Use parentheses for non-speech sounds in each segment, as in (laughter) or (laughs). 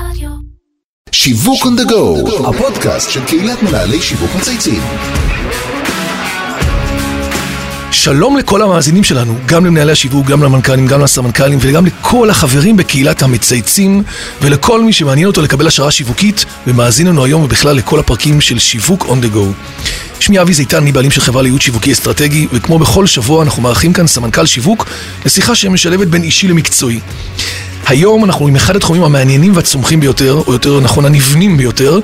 רדיו. שיווק on the go, הפודקאסט של קהילת מנהלי שיווק מצייצים. שלום לכל המאזינים שלנו, גם למנהלי השיווק, גם למנכ"לים, גם לסמנכ"לים וגם לכל החברים בקהילת המצייצים ולכל מי שמעניין אותו לקבל השערה שיווקית ומאזין לנו היום ובכלל לכל הפרקים של שיווק on the go. שמי אבי זיתן, אני בעלים של חברה לייעוד שיווקי אסטרטגי וכמו בכל שבוע אנחנו מארחים כאן סמנכ"ל שיווק לשיחה שמשלבת בין אישי למקצועי. היום אנחנו עם אחד התחומים המעניינים והצומחים ביותר, או יותר נכון הנבנים ביותר,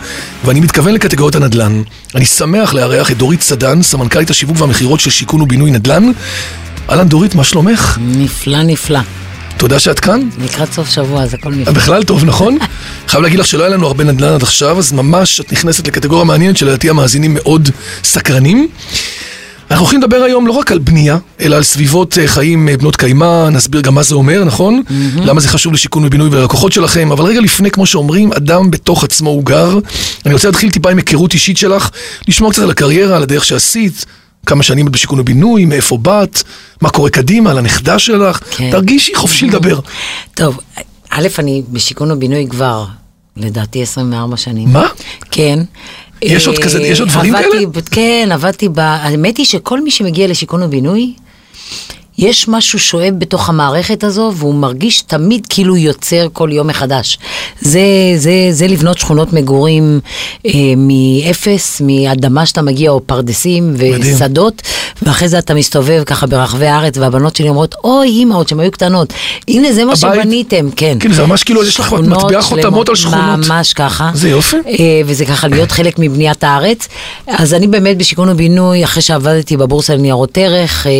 ואני מתכוון לקטגוריות הנדל"ן. אני שמח לארח את דורית סדן, סמנכ"לית השיווק והמכירות של שיכון ובינוי נדל"ן. אהלן דורית, מה שלומך? נפלא נפלא. תודה שאת כאן. לקראת סוף שבוע אז הכל נפלא. בכלל טוב, נכון? (laughs) חייב להגיד לך שלא היה לנו הרבה נדל"ן עד עכשיו, אז ממש את נכנסת לקטגוריה מעניינת שלדעתי המאזינים מאוד סקרנים. אנחנו הולכים לדבר היום לא רק על בנייה, אלא על סביבות אה, חיים אה, בנות קיימא, נסביר גם מה זה אומר, נכון? למה זה חשוב לשיכון ובינוי וללקוחות שלכם, אבל רגע לפני, כמו שאומרים, אדם בתוך עצמו הוא גר. אני רוצה להתחיל טיפה עם היכרות אישית שלך, לשמוע קצת על הקריירה, על הדרך שעשית, כמה שנים את בשיכון ובינוי, מאיפה באת, מה קורה קדימה, על הנכדה שלך. כן. תרגישי חופשי לדבר. טוב, א', אני בשיכון ובינוי כבר, לדעתי 24 שנים. מה? כן. יש עוד אה, כזה- יש עוד דברים עבדתי כאלה? כן, עבדתי ב... האמת היא שכל מי שמגיע לשיכון ובינוי, יש משהו שואב בתוך המערכת הזו, והוא מרגיש תמיד כאילו יוצר כל יום מחדש. זה, זה, זה לבנות שכונות מגורים אה, מאפס, מאדמה שאתה מגיע, או פרדסים. ושדות, ואחרי זה אתה מסתובב ככה ברחבי הארץ, והבנות שלי אומרות, אוי, אימא, עוד שהן היו קטנות, הנה זה מה הבית- שבניתם, כן. כן, זה ממש כאילו יש לך מטבע חותמות על שכונות. ממש ככה. זה יופי. אה, וזה ככה להיות חלק מבניית הארץ. אז אני באמת בשיכון ובינוי, אחרי שעבדתי בבורסה לניירות ערך, אה,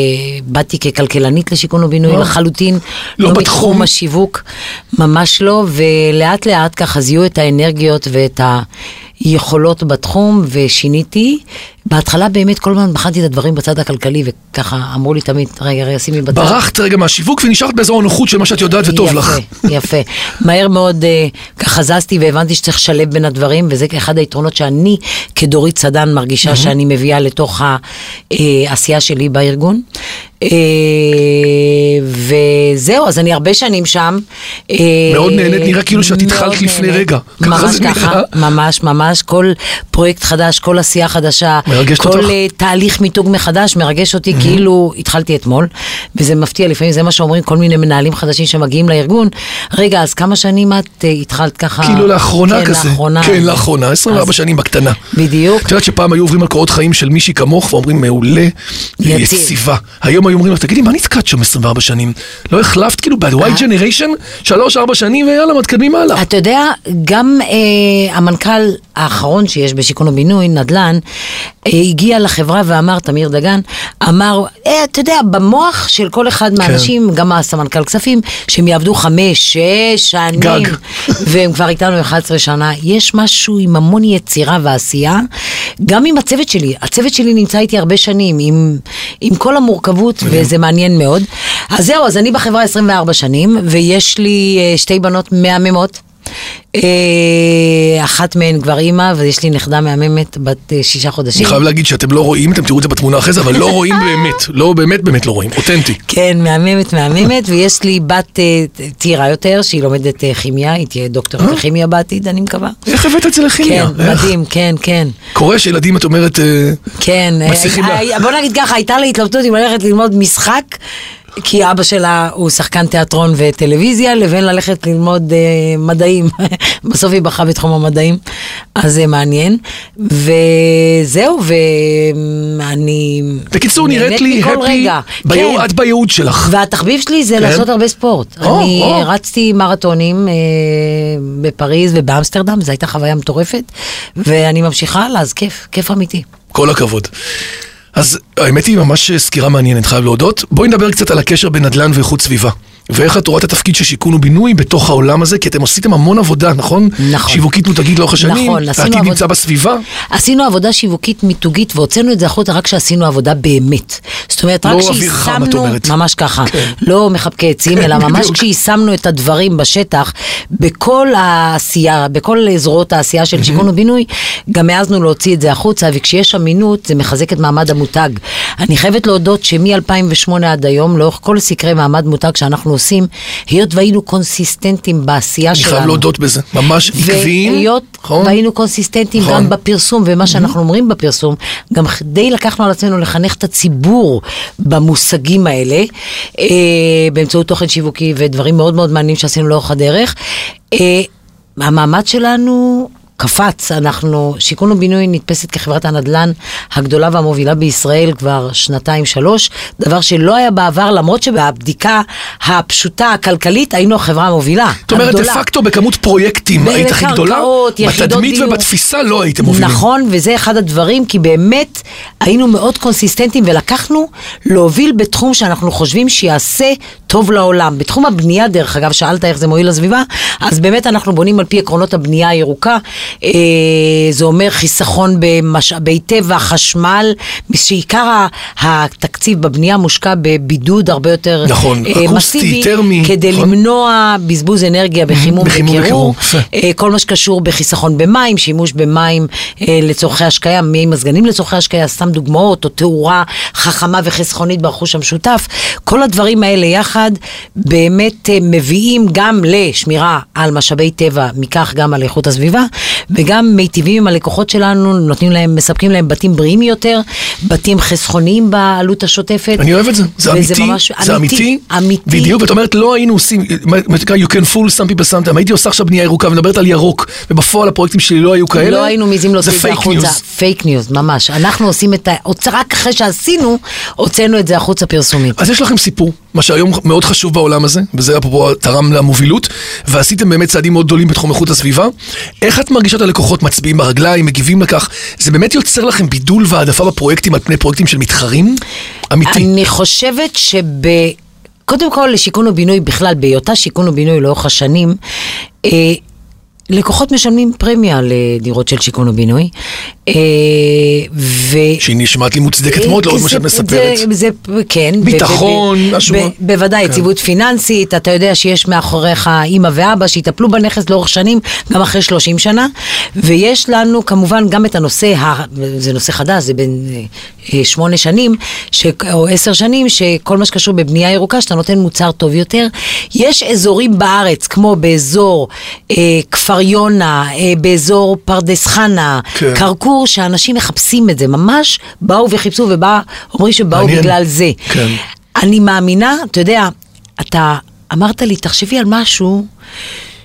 באתי ככלכלנית לשיכון ובינוי וואו. לחלוטין. לא בתחום? מתחום השיווק, ממש לא, ולאט לאט ככה זיהו את האנרגיות ואת היכולות בתחום, ושיניתי. בהתחלה באמת כל הזמן בחנתי את הדברים בצד הכלכלי, וככה אמרו לי תמיד, רגע, רגע, שימי בצד. ברחת רגע מהשיווק ונשארת באזור הנוחות של מה שאת יודעת וטוב יפה, לך. (laughs) יפה. מהר מאוד אה, ככה זזתי והבנתי שצריך לשלב בין הדברים, וזה אחד היתרונות שאני כדורית סדן מרגישה שאני מביאה לתוך העשייה שלי בארגון. אה, וזהו, אז אני הרבה שנים שם. אה, מאוד נהנית, נראה כאילו שאת התחלת לפני. רגע. ממש ככה. ממש ממש, כל פרויקט חדש, כל עשייה חדשה, כל? אה, תהליך מיתוג מחדש מרגש אותי כאילו התחלתי אתמול, וזה מפתיע לפעמים, זה מה שאומרים כל מיני מנהלים חדשים שמגיעים לארגון. רגע, אז כמה שנים את אה, התחלת ככה? כאילו לאחרונה כן, כזה. לאחרונה. כן, לאחרונה, 24 אז- שנים בקטנה. בדיוק. את יודעת שפעם היו עוברים על קורות חיים של מישהי כמוך ואומרים מעולה, יציב. יציבה. היום היו אומרים לך, תגידי, מה נתקעת שם 24 שנים? לא החלפת כאילו אה. ב-Y generation? 3-4 שנים ויאללה, מתקדמים הלאה. אתה יודע, גם אה, המנכ"ל האחרון שיש בשיכון ובינוי, נדל"ן, אה, הגיע לחברה ואמר, תמיר דגן, אמר, אה, אתה יודע, במוח של כל אחד מהאנשים, גם הסמנכ"ל כספים, שהם יעבדו חמש, שש שנים, גג. והם כבר איתנו 11 שנה, יש משהו עם המון יצירה ועשייה, גם עם הצוות שלי, הצוות שלי נמצא איתי הרבה שנים, עם, עם כל המורכבות, וזה מעניין מאוד. אז זהו, אז אני בחברה 24 שנים, ויש לי אה, שתי בנות מהממות. אה, אחת מהן כבר אימא, ויש לי נכדה מהממת בת אה, שישה חודשים. אני חייב להגיד שאתם לא רואים, אתם תראו את זה בתמונה אחרי זה, אבל לא רואים (laughs) באמת. לא, באמת באמת לא רואים. אותנטי. כן, מהממת, מהממת, ויש לי בת צעירה יותר, שהיא לומדת כימיה, היא תהיה דוקטורית לכימיה בעתיד, אני מקווה. איך הבאת את זה לכימיה? כן? מדהים, כן, כן. קורה שילדים, את אומרת, כן, מצליחים לה- בוא נגיד ככה, הייתה לה התלבטות אם ללכת ללמוד משחק, כי אבא שלה הוא שחקן תיאטרון וטלוויזיה, לבין ללכת ללמוד אה, מדעים. (laughs) בסוף היא בחרה בתחום המדעים, אז זה מעניין. וזהו, ואני... בקיצור, נראית לי הפי. בייעוד- כן. את בייעוד שלך. והתחביב שלי זה כן? לעשות הרבה ספורט. או, אני או. רצתי מרתונים אה, בפריז ובאמסטרדם, זו הייתה חוויה מטורפת, ואני ממשיכה הלאה, אז כיף, כיף אמיתי. כל הכבוד. אז האמת היא ממש סקירה מעניינת, חייב להודות. בואי נדבר קצת על הקשר בין נדל"ן ואיכות סביבה. ואיך את רואה את התפקיד של שיכון ובינוי בתוך העולם הזה, כי אתם עשיתם המון עבודה, נכון? נכון. שיווקית מותגית לאורך השנים, נכון, עשינו העתיד עבוד- נמצא בסביבה. עשינו עבודה שיווקית מיתוגית והוצאנו את זה החוצה רק כשעשינו עבודה באמת. זאת אומרת, לא רק את כשיישמנו. ממש ככה, כן. לא מחבקי עצים, כן, אלא ממש. כשיישמנו את הדברים בשטח, בכל העשייה, בכל זרועות העשייה של שיכון ובינוי, גם העזנו להוציא את זה החוצה, וכשיש אמינות זה מחזק את מעמד המותג. אני חייבת להודות שמ-2008 עד היום, לאורך כל סקרי מעמד מותג שאנחנו עושים, היות והיינו קונסיסטנטים בעשייה אני שלנו. חייב להודות בזה, ממש עקביים. והיות נכון? והיינו קונסיסטנטים נכון. גם בפרסום, ומה שאנחנו אומרים בפרסום, גם די לקחנו על עצמנו לחנך את הציבור במושגים האלה, אה, באמצעות תוכן שיווקי ודברים מאוד מאוד מעניינים שעשינו לאורך הדרך. אה, המעמד שלנו... קפץ, אנחנו, שיכון ובינוי נתפסת כחברת הנדל"ן הגדולה והמובילה בישראל כבר שנתיים שלוש, דבר שלא היה בעבר, למרות שבבדיקה הפשוטה הכלכלית היינו החברה המובילה, זאת אומרת, דה. פקטו בכמות פרויקטים היית הכי גדולה, בקרקעות, יחידות בתדמית דיור. ובתפיסה לא הייתם מובילים. נכון, וזה אחד הדברים, כי באמת היינו מאוד קונסיסטנטים ולקחנו להוביל בתחום שאנחנו חושבים שיעשה טוב לעולם. בתחום הבנייה, דרך אגב, שאלת איך זה מועיל לסביבה, אז באמת אנחנו בונים על פי עקרונות הבנייה הירוקה. אה, זה אומר חיסכון במשאבי טבע, חשמל, שעיקר התקציב בבנייה מושקע בבידוד הרבה יותר נכון, אה, אקוסטי, מסיבי, טרמי, כדי נכון? למנוע בזבוז אנרגיה בחימום וקירור. אה, כל מה שקשור בחיסכון במים, שימוש במים לצורכי השקיה, מי מזגנים לצורכי השקיה, סתם דוגמאות, או תאורה חכמה וחסכונית ברכוש המשותף. כל הדברים האלה יחד באמת מביאים גם לשמירה על משאבי טבע, מכך גם על איכות הסביבה, וגם מיטיבים עם הלקוחות שלנו, נותנים להם, מספקים להם בתים בריאים יותר, בתים חסכוניים בעלות השוטפת. אני אוהב את זה, זה אמיתי, ממש זה אמיתי, אמיתי. בדיוק, ואת אומרת, לא היינו עושים, מה שנקרא, you can fool some people sometimes, הייתי עושה עכשיו בנייה ירוקה ומדברת על ירוק, ובפועל הפרויקטים שלי לא היו כאלה, לא היינו מעזים להוציא זה את זה החוצה. ניוז. פייק ניוז, ממש. אנחנו עושים את ה... רק אחרי שעשינו, הוצאנו את זה החוצה פרסומית. אז יש לכם סיפור, מה שהיום מאוד חשוב בעולם הזה, וזה אפרופו תרם למובילות, ועשיתם באמת צעדים מאוד גדולים בתחום איכות הסביבה. איך את מרגישה את הלקוחות מצביעים ברגליים, מגיבים לכך? זה באמת יוצר לכם בידול והעדפה בפרויקטים על פני פרויקטים של מתחרים? אמיתי. אני חושבת שב... קודם כל, לשיכון ובינוי בכלל, בהיותה שיכון ובינוי לאורך השנים, אה, לקוחות משלמים פרמיה לדירות של שיכון ובינוי. אה, ו... שהיא נשמעת לי מוצדקת מאוד לאור מה שאת מספרת. זה, זה, כן. ביטחון, משהו. בוודאי, כן. יציבות פיננסית, אתה יודע שיש מאחוריך אימא ואבא שיטפלו בנכס לאורך שנים, גם אחרי 30 שנה, ויש לנו כמובן גם את הנושא, זה נושא חדש, זה בין אה, אה, שמונה שנים, ש, או עשר שנים, שכל מה שקשור בבנייה ירוקה, שאתה נותן מוצר טוב יותר. יש אזורים בארץ, כמו באזור אה, כפר יונה, אה, באזור פרדס חנה, כן. כרכור, שאנשים מחפשים את זה, ממש באו וחיפשו ואומרים שבאו מעניין. בגלל זה. כן. אני מאמינה, אתה יודע, אתה אמרת לי, תחשבי על משהו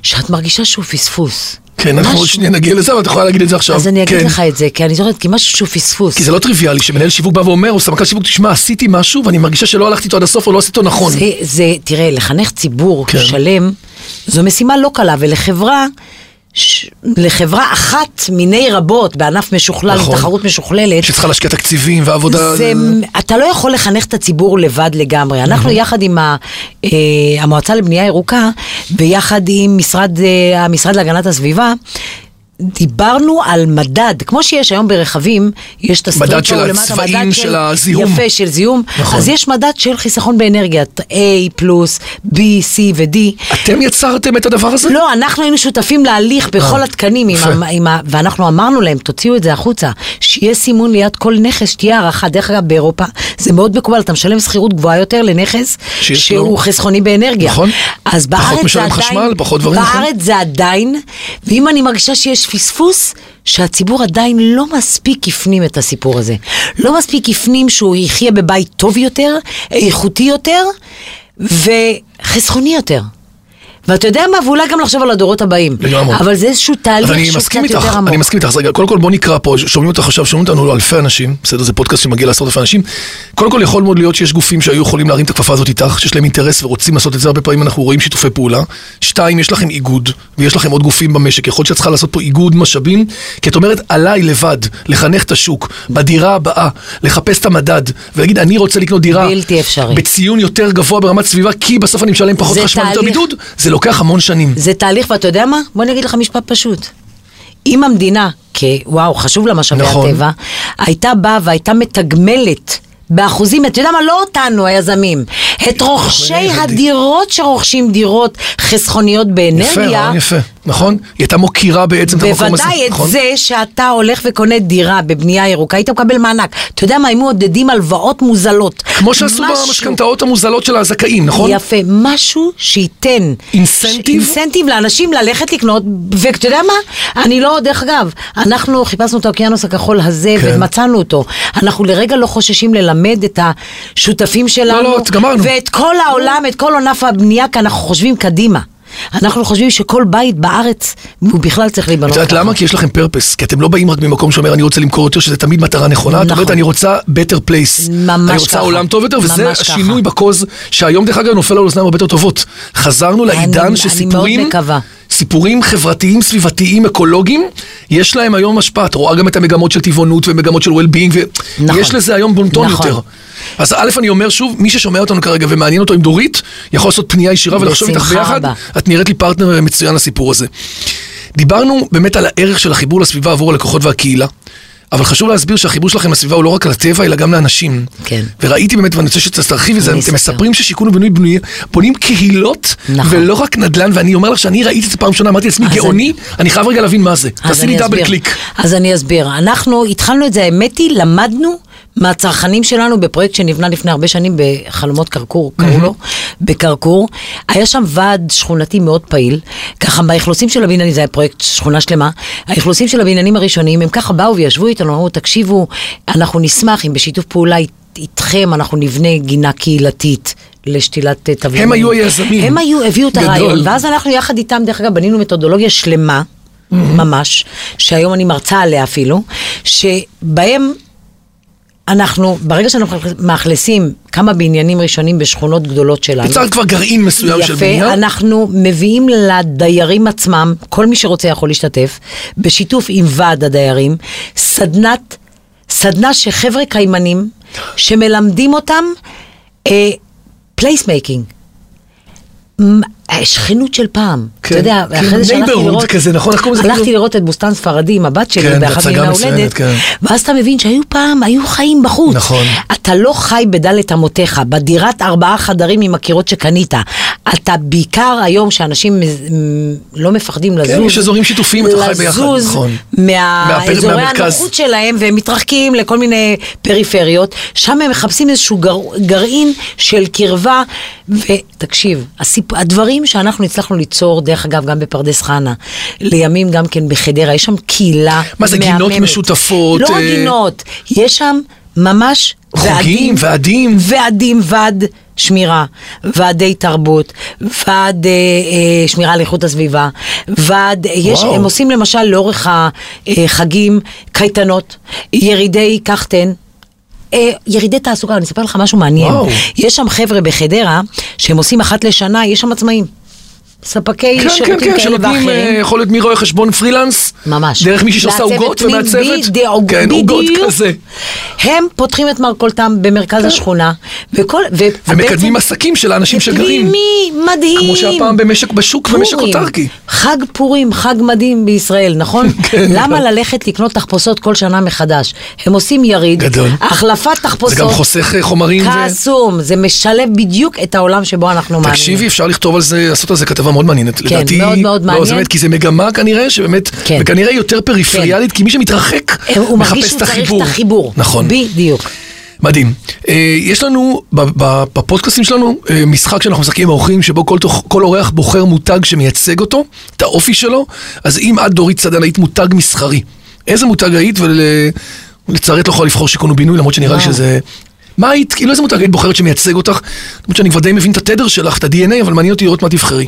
שאת מרגישה שהוא פספוס. כן, אנחנו עוד שנייה נגיע לזה, אבל את יכולה להגיד את זה עכשיו. אז אני אגיד כן. לך את זה, כי אני זוכרת, כי משהו שהוא פספוס. כי זה לא טריוויאלי שמנהל שיווק בא ואומר, או סמנכ"ל שיווק, תשמע, עשיתי משהו ואני מרגישה שלא הלכתי איתו עד הסוף או לא עשיתי אותו נכון. זה, זה, תראה, לחנך ציבור כן. שלם, זו משימה לא קלה, ולחברה... ש... לחברה אחת מיני רבות בענף משוכלל, נכון. תחרות משוכללת, שצריכה להשקיע תקציבים ועבודה. זה, אתה לא יכול לחנך את הציבור לבד לגמרי. אנחנו יחד עם ה, אה, המועצה לבנייה ירוקה, ויחד עם משרד, אה, המשרד להגנת הסביבה, דיברנו על מדד, כמו שיש היום ברכבים, יש את הסטריפו מדד של הצבעים של הזיהום. יפה, של זיהום. נכון. אז יש מדד של חיסכון באנרגיית A פלוס, B, C ו-D. אתם יצרתם את הדבר הזה? לא, אנחנו היינו שותפים להליך בכל אה, התקנים, עם. ה, עם ה, ואנחנו אמרנו להם, תוציאו את זה החוצה, שיהיה סימון ליד כל נכס, שתהיה הערכה. דרך אגב, באירופה זה מאוד מקובל, אתה משלם שכירות גבוהה יותר לנכס שהוא לו- חסכוני באנרגיה. נכון. אז פחות בארץ זה משלם עדיין, חשמל, פחות דברים, נכון. בארץ זה עדיין, ואם אני מרגישה שיש פספוס, שהציבור עדיין לא מספיק הפנים את הסיפור הזה. לא מספיק הפנים שהוא יחיה בבית טוב יותר, איכותי יותר, וחסכוני יותר. ואתה יודע מה, ואולי גם לחשוב על הדורות הבאים. לגמרי. אבל זה איזשהו תהליך שהוא קצת יותר עמוק. אני מסכים איתך, אז רגע, קודם כל בוא נקרא פה, שומעים אותך עכשיו, שומעים אותנו אלפי אנשים, בסדר, זה פודקאסט שמגיע לעשרות אלפי אנשים. קודם כל יכול מאוד להיות שיש גופים שהיו יכולים להרים את הכפפה הזאת איתך, שיש להם אינטרס ורוצים לעשות את זה, הרבה פעמים אנחנו רואים שיתופי פעולה. שתיים, יש לכם איגוד, ויש לכם עוד גופים במשק, יכול להיות שאת צריכה לעשות פה איגוד משאבים, כי את אומרת, עליי לבד, לחנך את השוק, בדירה הבאה, לחפש את המדד, ולהגיד, אני רוצה לקנות דירה. בציון יותר גבוה ברמת סביבה, כי בסוף אני משלם פחות חשמל, יותר תהליך. בידוד, זה לוקח המון שנים. זה תהליך, ואתה יודע מה? בוא אני אגיד לך משפט פשוט. אם המדינה, כוואו, חשוב לה משאבי נכון. הטבע, הייתה באה והייתה מתגמלת באחוזים, אתה יודע מה? לא אותנו, היזמים, את רוכשי יפה. הדירות שרוכשים דירות חסכוניות באנרגיה. רעיון יפה. נכון? היא הייתה מוקירה בעצם את המקום הזה, בוודאי את נכון? זה שאתה הולך וקונה דירה בבנייה ירוקה, היית מקבל מענק. אתה יודע מה, הם מעודדים הלוואות מוזלות. כמו שעשו במשכנתאות המוזלות של הזכאים, נכון? יפה, משהו שייתן אינסנטיב? אינסנטיב לאנשים ללכת לקנות, ואתה יודע מה? אני לא, דרך אגב, אנחנו חיפשנו את האוקיינוס הכחול הזה כן. ומצאנו אותו. אנחנו לרגע לא חוששים ללמד את השותפים שלנו, לא, גמרנו. ואת כל העולם, את כל ענף הבנייה, כי אנחנו חושבים קדימה. אנחנו חושבים שכל בית בארץ, הוא בכלל צריך את להיבנות יודעת למה? כי יש לכם פרפס, כי אתם לא באים רק ממקום שאומר אני רוצה למכור יותר, שזה תמיד מטרה נכונה, את נכון. אומרת אני רוצה better place, ממש אני רוצה ככה. עולם טוב יותר, וזה השינוי ככה. בקוז, שהיום דרך אגב נופל על אוזניים הרבה יותר טובות. חזרנו אני- לעידן אני שסיפורים, מאוד מקווה. סיפורים חברתיים, סביבתיים, אקולוגיים, יש להם היום השפעה, את רואה גם את המגמות של טבעונות ומגמות של well-being, נכון. ויש לזה היום בונטון נכון. יותר. אז א', אני אומר שוב, מי ששומע אותנו כרגע ומעניין אותו עם דורית, יכול לעשות פנייה ישירה ולחשוב איתך ביחד. את נראית לי פרטנר מצוין לסיפור הזה. דיברנו באמת על הערך של החיבור לסביבה עבור הלקוחות והקהילה, אבל חשוב להסביר שהחיבור שלכם לסביבה הוא לא רק על הטבע, אלא גם לאנשים. כן. וראיתי באמת, ואני רוצה שתרחיבי את זה, אני אתם. מספרים ששיכון ובינוי בנוי, בונים קהילות, נכון. ולא רק נדל"ן, ואני אומר לך שאני ראיתי את זה פעם ראשונה, אמרתי לעצמי, גאוני, אני חייב רגע להבין מה זה. תעשי לי אני דאבל. קליק. אז אני אסביר. אנחנו התחלנו את זה, האמת היא, למדנו מהצרכנים שלנו בפרויקט שנבנה לפני הרבה שנים בחלומות כרכור, קראו לו, בכרכור. היה שם ועד שכונתי מאוד פעיל, ככה באכלוסים של הבניינים, זה היה פרויקט שכונה שלמה, האכלוסים של הבניינים הראשונים, הם ככה באו וישבו איתנו, אמרו, תקשיבו, אנחנו נשמח אם בשיתוף פעולה אית- איתכם אנחנו נבנה גינה קהילתית. לשתילת אה, תבלינים. הם היו היזמים. הם היו, הביאו את. הרעיון, ואז אנחנו יחד איתם, דרך אגב, בנינו מתודולוגיה שלמה, ממש, שהיום אני מרצה עליה אפילו, שבהם אנחנו, ברגע שאנחנו מאכלסים כמה בניינים ראשונים בשכונות גדולות שלנו, יצרת כבר גרעין מסוים של יפה, בנייה. אנחנו מביאים לדיירים עצמם, כל מי שרוצה יכול להשתתף, בשיתוף עם ועד הדיירים, סדנת, סדנה שחבר'ה קיימנים, שמלמדים אותם placemaking. שכנות של פעם, כן, אתה יודע, כן, אחרי זה שהלכתי לראות, כזה, נכון? איך קוראים לזה? הלכתי? לראות את בוסתן ספרדי עם הבת שלי כן, באחת הצגה מימי ההולדת, כן. ואז אתה מבין שהיו פעם, היו חיים בחוץ. נכון. אתה לא חי בדלת אמותיך, בדירת ארבעה חדרים עם הקירות שקנית. אתה בעיקר היום שאנשים לא מפחדים לזוז. כן, יש אזורים שיתופיים, אתה חי ביחד, לזוז נכון. מהאזורי מהפר- מהמרכז. הנוחות שלהם, והם מתרחקים לכל מיני פריפריות. שם הם מחפשים איזשהו גר, גרעין של קרבה. ותקשיב, הסיפ... הדברים שאנחנו הצלחנו ליצור, דרך אגב, גם בפרדס חנה, לימים גם כן בחדרה, יש שם קהילה מה זה, גינות מהממת. משותפות, לא אה, גינות, יש שם ממש חוגים, ועדים. ועדים, ועד שמירה, ועדי תרבות, ועד אה, אה, שמירה על איכות הסביבה, ועד, יש, וואו. הם עושים למשל לאורך החגים קייטנות, ירידי. אה, ירידי תעסוקה, אני אספר לך משהו מעניין. וואו. יש שם חבר'ה בחדרה שהם עושים אחת לשנה, יש שם עצמאים. ספקי כן, כן, שירותים כן, כאלה שנותנים, ואחרים. אה, יכול להיות מרואה חשבון פרילנס, ממש. דרך מישהי שעושה עוגות ומעצבת, בדיוק, כן, עוגות. כזה, הם פותחים את מרכולתם במרכז השכונה, וכל... ו- כן. ומקדמים בעצם- עסקים של האנשים שגרים, פנימי, מדהים. כמו שהפעם במשק בשוק, במשק פורים. אוטרקי. חג פורים, חג מדהים בישראל, נכון? (laughs) כן, למה. ללכת לקנות תחפושות כל שנה מחדש? הם עושים יריד, גדול. החלפת זה תחפושות, גם חוסך אה, חומרים. ו- קסום, זה משלב בדיוק את העולם שבו אנחנו מאמינים. תקשיבי, אפשר לכתוב על זה, לעשות על זה כתבה מאוד מעניינת. לדעתי, מאוד מאוד לא, מעניין. זה באמת, כי זה מגמה כנראה, שבאמת, כן. וכנראה יותר פריפריאלית, כי מי שמתרחק, הוא מרגיש מחפש שהוא את צריך החיבור. את החיבור. נכון. בדיוק. מדהים. אה, יש לנו ב- ב- בפודקאסטים שלנו אה, משחק שאנחנו משחקים עם האורחים, שבו כל, תוך- כל אורח בוחר מותג שמייצג אותו, את האופי שלו, אז אם את דורית צדן היית מותג מסחרי, איזה מותג היית, ולצערי את לא יכולה לבחור שיכון ובינוי, למרות שנראה לי. שזה... מה היית, כאילו איזה מותג היית בוחרת שמייצג אותך? למרות שאני די מבין את התדר שלך, את ה-DNA, אבל מעניין אותי לראות מה תבחרי.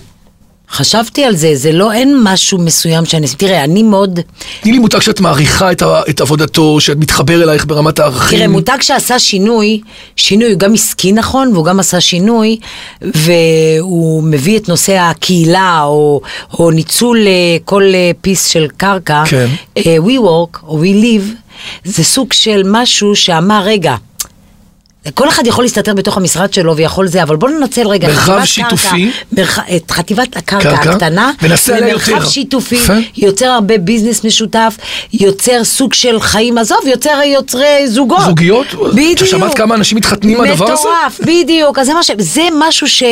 חשבתי על זה, זה לא, אין משהו מסוים שאני... תראה, אני מאוד... תני לי מותג שאת מעריכה את, ה- את עבודתו, שאת מתחבר אלייך ברמת הערכים. תראה, מותג שעשה שינוי, שינוי, הוא גם עסקי נכון, והוא גם עשה שינוי, והוא מביא את נושא הקהילה, או, או ניצול אה, כל אה, פיס של קרקע, כן. אה, we work, או we live, זה סוג של משהו שאמר, רגע, כל אחד יכול להסתתר בתוך המשרד שלו ויכול זה, אבל בוא ננצל רגע מרחב שיתופי. קרקע, מרח, את חטיבת הקרקע קרקע, הקטנה, למרחב יותר. שיתופי, יפה. יוצר הרבה ביזנס משותף, יוצר סוג של חיים, עזוב, יוצר יוצרי זוגות. זוגיות? בדיוק. שמעת כמה אנשים מתחתנים מהדבר הזה? מטורף, בדיוק. אז זה, מה ש... זה משהו ש...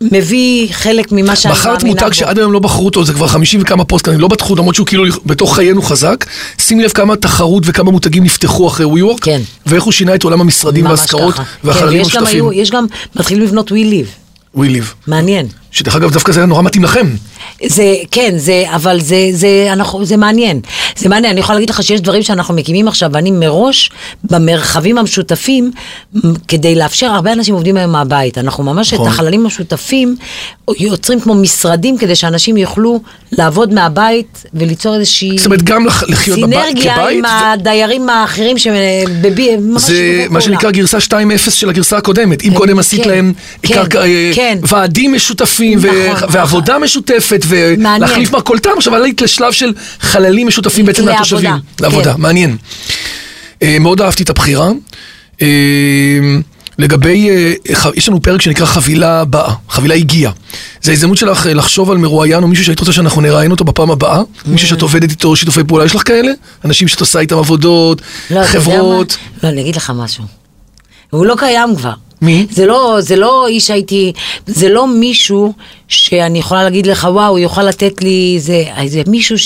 מביא חלק ממה שאני מאמינה בו. בחרת מותג שעד היום לא בחרו אותו, זה כבר 50 וכמה פוסטקאנים, לא בטחו, למרות שהוא כאילו בתוך חיינו חזק. שימי לב כמה תחרות וכמה מותגים נפתחו אחרי WeWork, כן. ואיך הוא שינה את עולם המשרדים ממש והשכרות ככה. והחללים כן, ויש גם המשותפים. היו- יש גם, מתחילים לבנות We Live, We Live. מעניין. שדרך אגב, דווקא זה היה נורא מתאים לכם. זה, כן, זה, אבל זה, זה, אנחנו, זה מעניין. זה מעניין, אני יכולה להגיד לך שיש דברים שאנחנו מקימים עכשיו, ואני מראש, במרחבים המשותפים, כדי לאפשר, הרבה אנשים עובדים היום מהבית. אנחנו ממש נכון. את החללים המשותפים יוצרים כמו משרדים, כדי שאנשים יוכלו לעבוד מהבית וליצור איזושהי... זאת אומרת, גם לח- לחיות בב- סינרגיה כבית, עם ו- הדיירים האחרים שבבי... ממש זה מה. שנקרא גרסה 2.0 של הגרסה הקודמת. אם כן, קודם עשית כן, להם כן, קרקע, כן. משותפים ו- נכון, ועבודה משותפת. ולהחליף מרכולתם, עכשיו עלית לשלב של חללים משותפים בעצם לעבודה, מהתושבים. כן. לעבודה, מעניין. אה, מאוד אהבתי את הבחירה. אה, לגבי, אה, יש לנו פרק שנקרא חבילה באה, חבילה הגיעה. זה ההזדמנות שלך לחשוב על מרואיין או מישהו שהיית רוצה שאנחנו נראיין אותו בפעם הבאה, מישהו שאת עובדת איתו שיתופי פעולה, יש לך כאלה? אנשים שאת עושה איתם עבודות, לא, חברות. לא, אני אגיד לך משהו. הוא לא קיים כבר. מי? זה לא, זה לא איש הייתי, זה לא מישהו שאני יכולה להגיד לך, וואו, יוכל לתת לי, זה, זה מישהו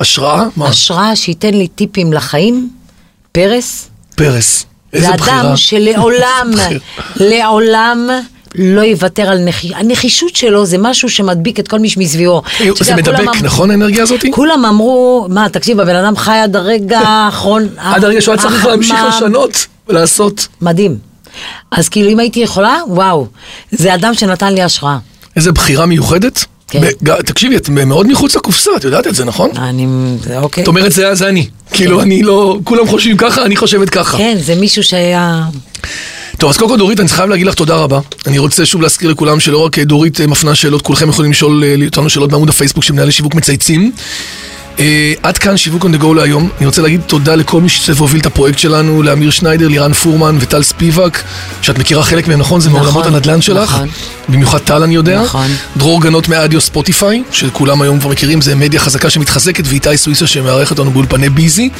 השראה? מה? שהשראה, שייתן לי טיפים לחיים, פרס. פרס. זה איזה אדם בחירה. שלעולם, איזה בחירה. לעולם לא יוותר על נחישות. הנחישות שלו זה משהו שמדביק את כל מי שמסביבו. אתה זה מדבק, אמ- נכון האנרגיה הזאת? כולם אמרו, מה, תקשיב, הבן אדם חי עד הרגע האחרון. עד הרגע שהוא היה צריך להמשיך החמם." לשנות ולעשות. מדהים. אז כאילו, אם הייתי יכולה, וואו, זה אדם שנתן לי השראה. איזה בחירה מיוחדת. כן. תקשיבי, את מאוד מחוץ לקופסה, את יודעת את זה, נכון? אני, אוקיי. את אומרת זה זה אני. כאילו אני לא, כולם חושבים ככה, אני חושבת ככה. כן, זה מישהו שהיה... טוב, אז קודם כל דורית, אני חייב להגיד לך תודה רבה. אני רוצה שוב להזכיר לכולם שלא רק אה, דורית אה, מפנה שאלות, כולכם יכולים לשאול אה, אותנו שאלות בעמוד הפייסבוק של מנהלי שיווק מצייצים. אה, עד כאן שיווק on the go להיום. אני רוצה להגיד תודה לכל מי שהצטרף והוביל את הפרויקט שלנו, לאמיר שניידר, לירן פורמן וטל ספיבק, שאת מכירה חלק מהם, נכון? זה נכון, מעולמות הנדל"ן שלך. נכון. במיוחד טל אני יודע. נכון. דרור גנות מאדיו ספוטיפיי, שכולם היום כבר מכירים, זה מדיה חזקה שמתחזקת, ואיתי סוויסה שמארח אותנו באולפני ביזי.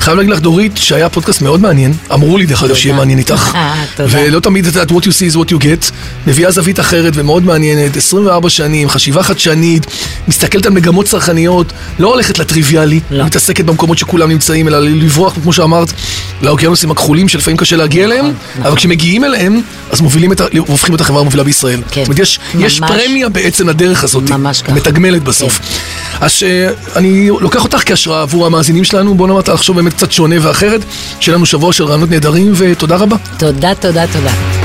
חייב להגיד לך, דורית, שהיה פודקאסט מאוד מעניין. אמרו לי, דרך אגב, שיהיה מעניין איתך. (laughs) אה. ולא תמיד את יודעת, what you see is what you get. מביאה זווית אחרת ומאוד מעניינת, 24 שנים, חשיבה חדשנית, מסתכלת על מגמות צרכניות, לא הולכת לטריוויאלי, לא. מתעסקת במקומות שכולם נמצאים, אלא לברוח, כמו שאמרת, לאוקיינוסים הכחולים, שלפעמים קשה להגיע אליהם, אבל כשמגיעים אליהם, אז מובילים את. הופכים את החברה המובילה בישראל. כן. זאת אומרת, יש, יש. פרמיה בעצם לדרך הזאת. ממש ככה. מתגמלת בסוף. אז אה, אני לוקח אותך כהשראה עבור המאזינים שלנו, בוא נאמר, לחשוב באמת קצת שונה ואחרת. שיהיה לנו שבוע של רעיונות נהדרים, ותודה רבה. תודה, תודה, תודה.